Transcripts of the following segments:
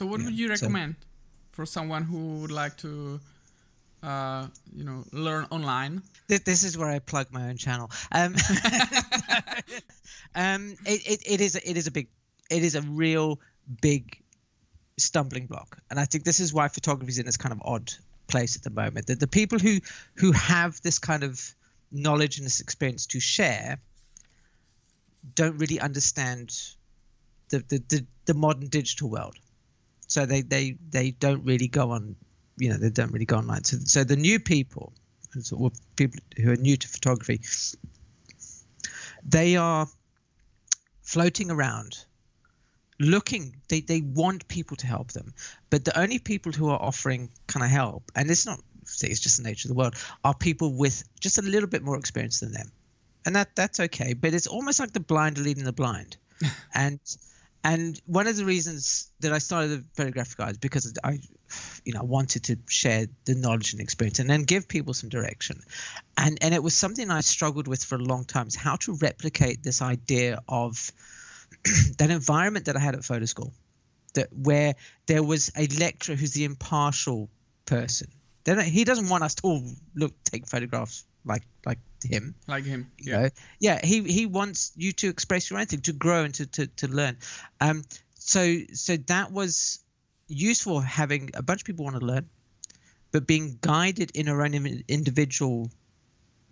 So what Yeah, would you so- recommend for someone who would like to, uh, you know, learn online? Th- This is where I plug my own channel. Um, um, it, it, it is a- it is a big, it is a real big stumbling block, and I think this is why photography is in this kind of odd place at the moment. That the people who who have this kind of knowledge and this experience to share don't really understand the the, the, the modern digital world. So they, they they don't really go on, you know, they don't really go online. So so the new people, or people who are new to photography, they are floating around looking they, they want people to help them. But the only people who are offering kind of help? and it's not it's just the nature of the world are people with just a little bit more experience than them. And that that's okay. But it's almost like the blind leading the blind. And and one of the reasons that I started the photographic guides because I you know wanted to share the knowledge and experience and then give people some direction. And and it was something I struggled with for a long time is how to replicate this idea of that environment that I had at photo school that where there was a lecturer who's the impartial person. They he doesn't want us to all look take photographs like like him Like him? you Yeah. know yeah he he wants you to express your own thing to grow and to to, to learn um so so that was useful having a bunch of people want to learn but being guided in our own individual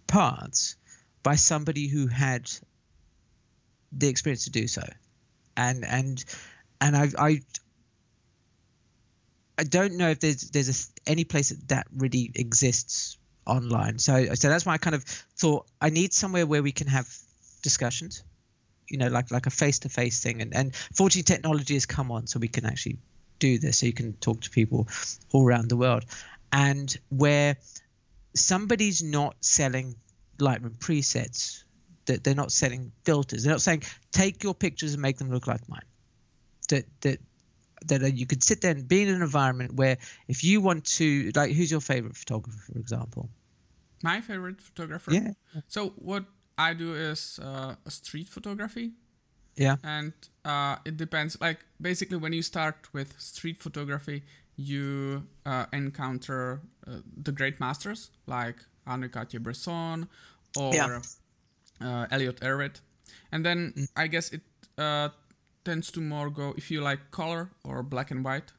paths by somebody who had the experience to do so and and and i i I don't know if there's there's a, any place that that really exists online. So so that's why I kind of thought I need somewhere where we can have discussions, you know, like like a face to face thing. And and fortunately, technology has come on, so we can actually do this. So you can talk to people all around the world, and where somebody's not selling Lightroom presets, that they're not selling filters. They're not saying take your pictures and make them look like mine. That that that you could sit there and be in an environment where if you want to like who's your favorite photographer for example My favorite photographer. yeah So what I do is uh, street photography, yeah and uh, it depends. Like basically, when you start with street photography, you uh, encounter uh, the great masters like Henri Cartier-Bresson or Yeah. uh, Elliott Erwitt, and then I guess it uh, tends to more go if you like color or black and white.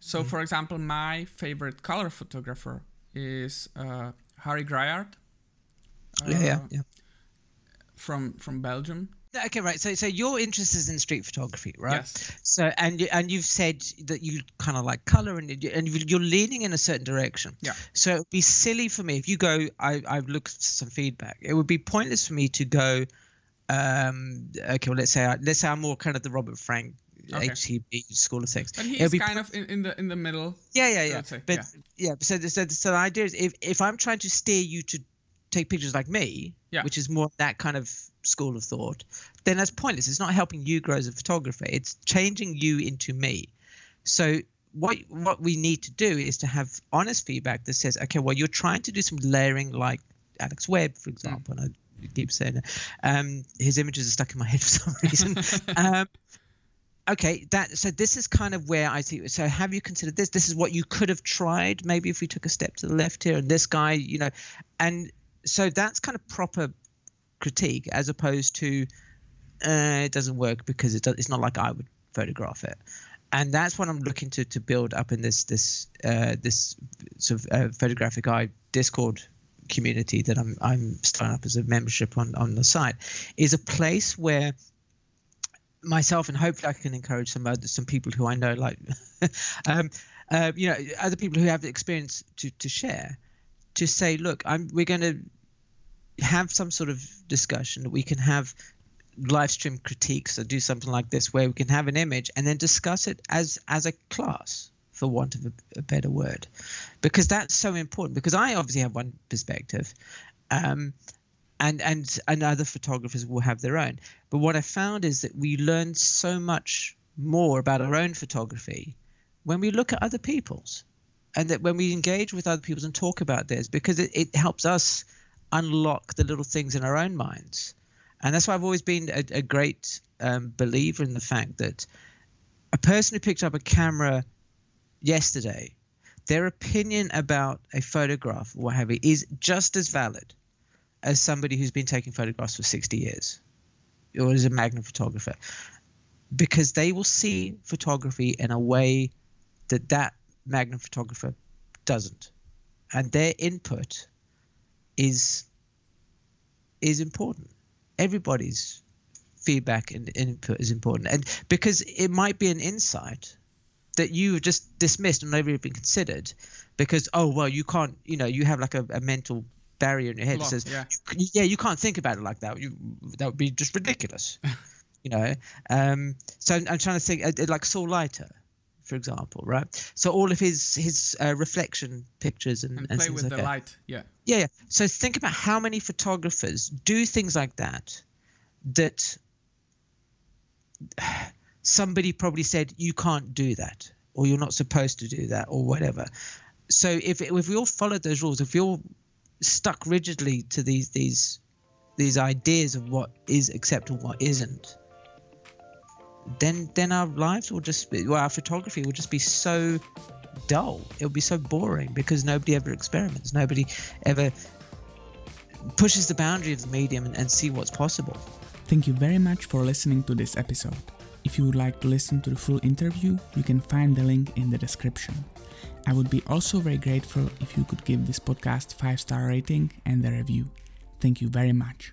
So, for example, my favorite color photographer is uh, Harry Gruyaert. yeah yeah uh, yeah From from Belgium. okay right so so your interest is in street photography right Yes. so and you- and you've said that you kind of like color and you- and you're leaning in a certain direction Yeah. so it would be silly for me if you go i i've looked at some feedback it would be pointless for me to go um okay well let's say I, let's say i'm more kind of the robert frank Okay. HCB school of things. But he's be kind of in, in the in the middle. Yeah, yeah, yeah. say, but yeah, so, so, the- so the idea is if, if I'm trying to steer you to take pictures like me, Yeah. which is more that kind of school of thought, then that's pointless. It's not helping you grow as a photographer. It's changing you into me. So what what we need to do is to have honest feedback that says, okay, well, you're trying to do some layering like Alex Webb, for example. And I keep saying that. Um, his images are stuck in my head for some reason. um, okay that so this is kind of where i see so have you considered this? This is what you could have tried maybe if we took a step to the left here and this guy you know and so that's kind of proper critique as opposed to uh, it doesn't work because it does, it's not like i would photograph it. And that's what i'm looking to to build up in this this uh, this sort of uh, photographic eye discord community that i'm i'm starting up as a membership on on the site is a place where myself and hopefully I can encourage some other some people who I know like um, uh, you know other people who have the experience to to share to say look I'm we're going to have some sort of discussion. We can have live stream critiques or do something like this where we can have an image and then discuss it as as a class for want of a, a better word. Because that's so important because I obviously have one perspective um, and and and other photographers will have their own. But what I found is that we learn so much more about our own photography when we look at other people's, and that when we engage with other people's and talk about theirs, because it, it helps us unlock the little things in our own minds. And that's why I've always been a, a great um, believer in the fact that a person who picked up a camera yesterday, their opinion about a photograph or what have you is just as valid as somebody who's been taking photographs for 60 years or as a magnum photographer because they will see photography in a way that that magnum photographer doesn't. And their input is is important. Everybody's feedback and input is important. And because it might be an insight that you just dismissed and never even considered because oh well you can't you know you have like a, a mental barrier in your head that says yeah. you, yeah you can't think about it like that you that would be just ridiculous you know um so i'm, I'm trying to think uh, like saul leiter for example right so all of his his uh, reflection pictures and, And and play with like the that. light. Yeah. Yeah, yeah. So think about how many photographers do things like that that somebody probably said you can't do that or you're not supposed to do that or whatever. So if if we all followed those rules, if we all stuck rigidly to these these these ideas of what is acceptable, what isn't, then then our lives will just be, well, our photography will just be so dull. It'll be so boring because nobody ever experiments. Nobody ever pushes the boundary of the medium and, and see what's possible. Thank you very much for listening to this episode. If you would like to listen to the full interview, you can find the link in the description. I would be also very grateful if you could give this podcast 5 star rating and a review. Thank you very much.